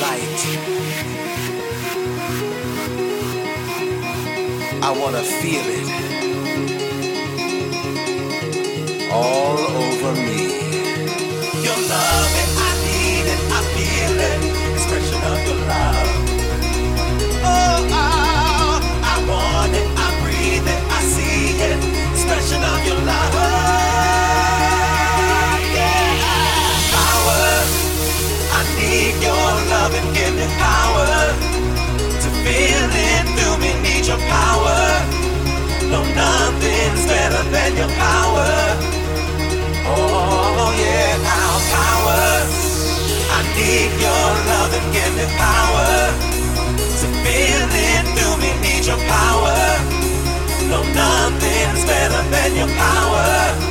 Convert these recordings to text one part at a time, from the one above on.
light. I wanna feel it. Your power. No, nothing's better than your power.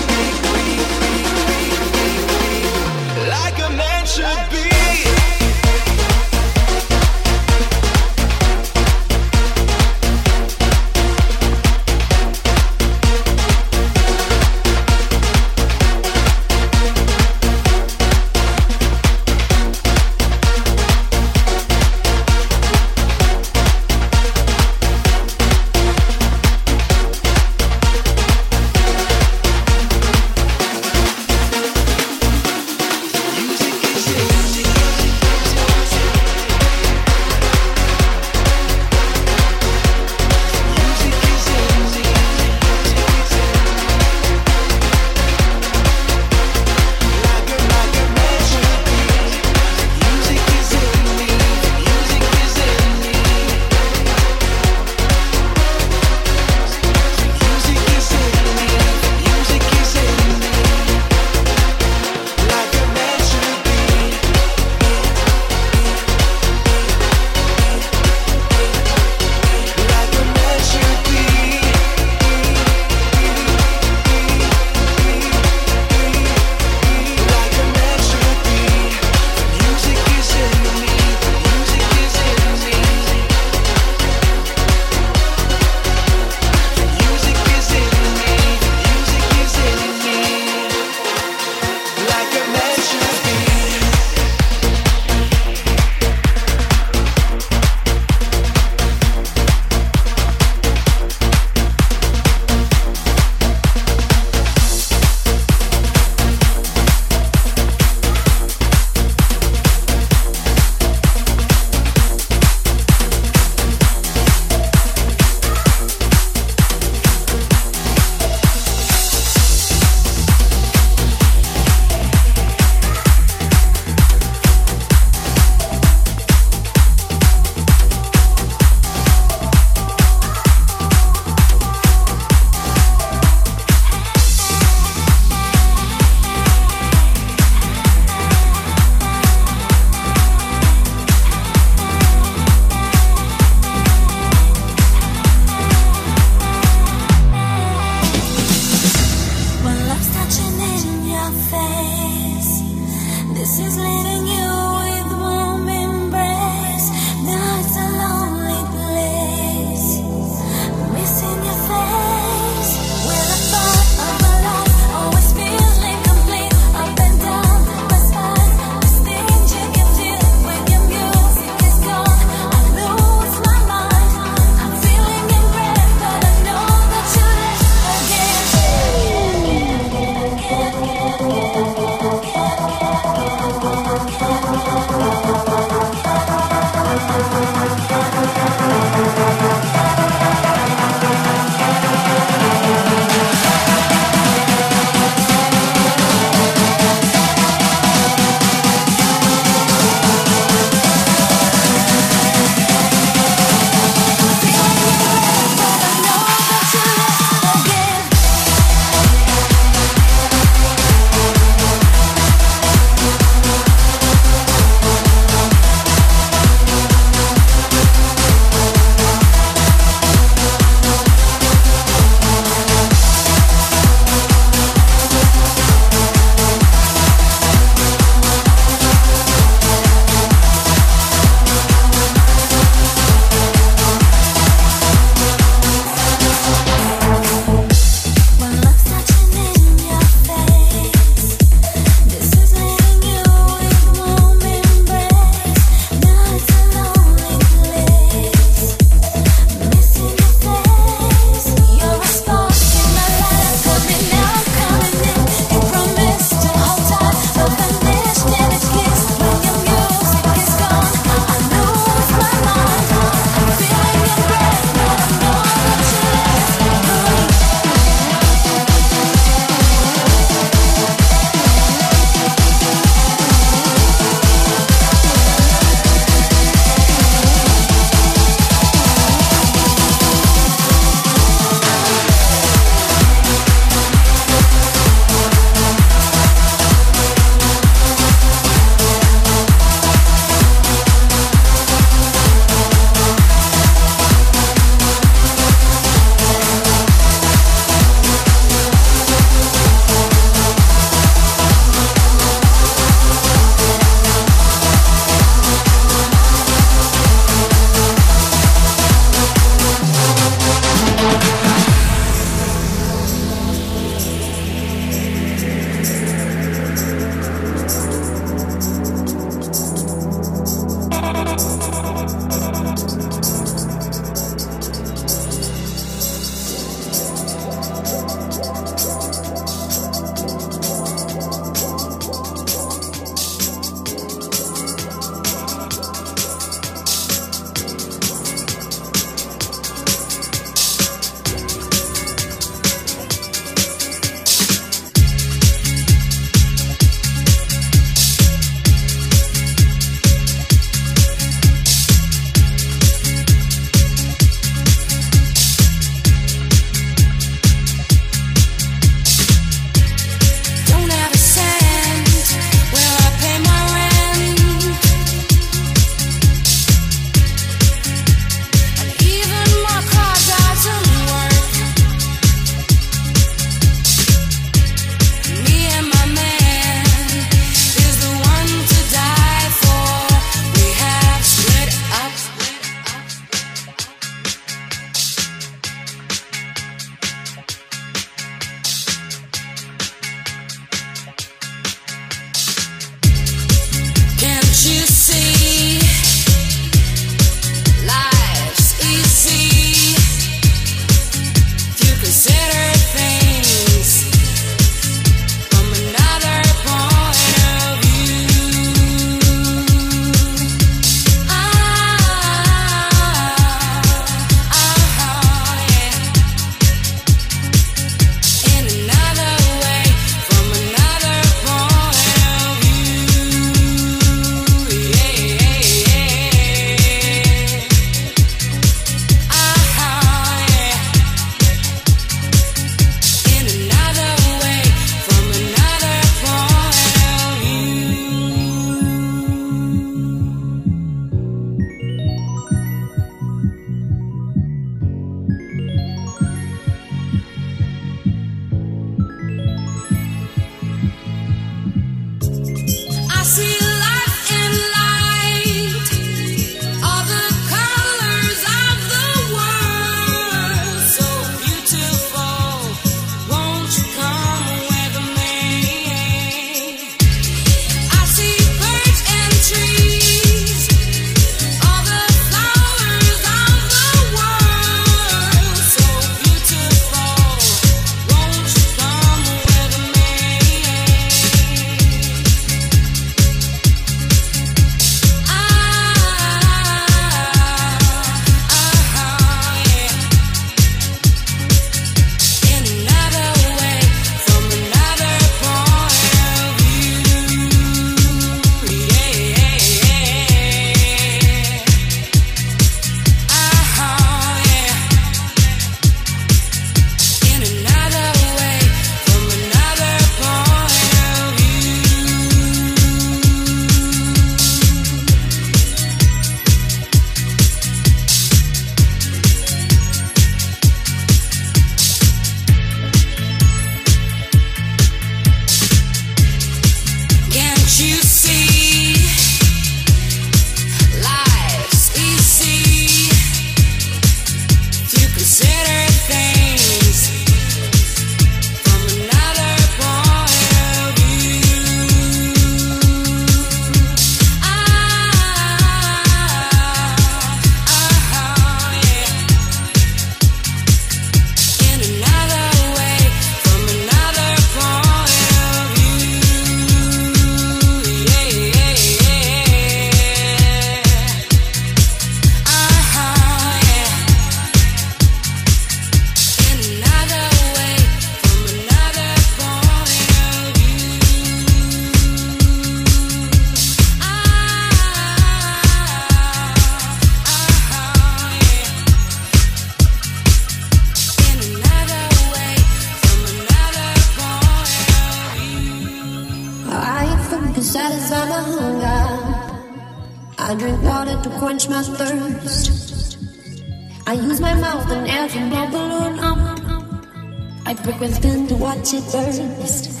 Watch it burst.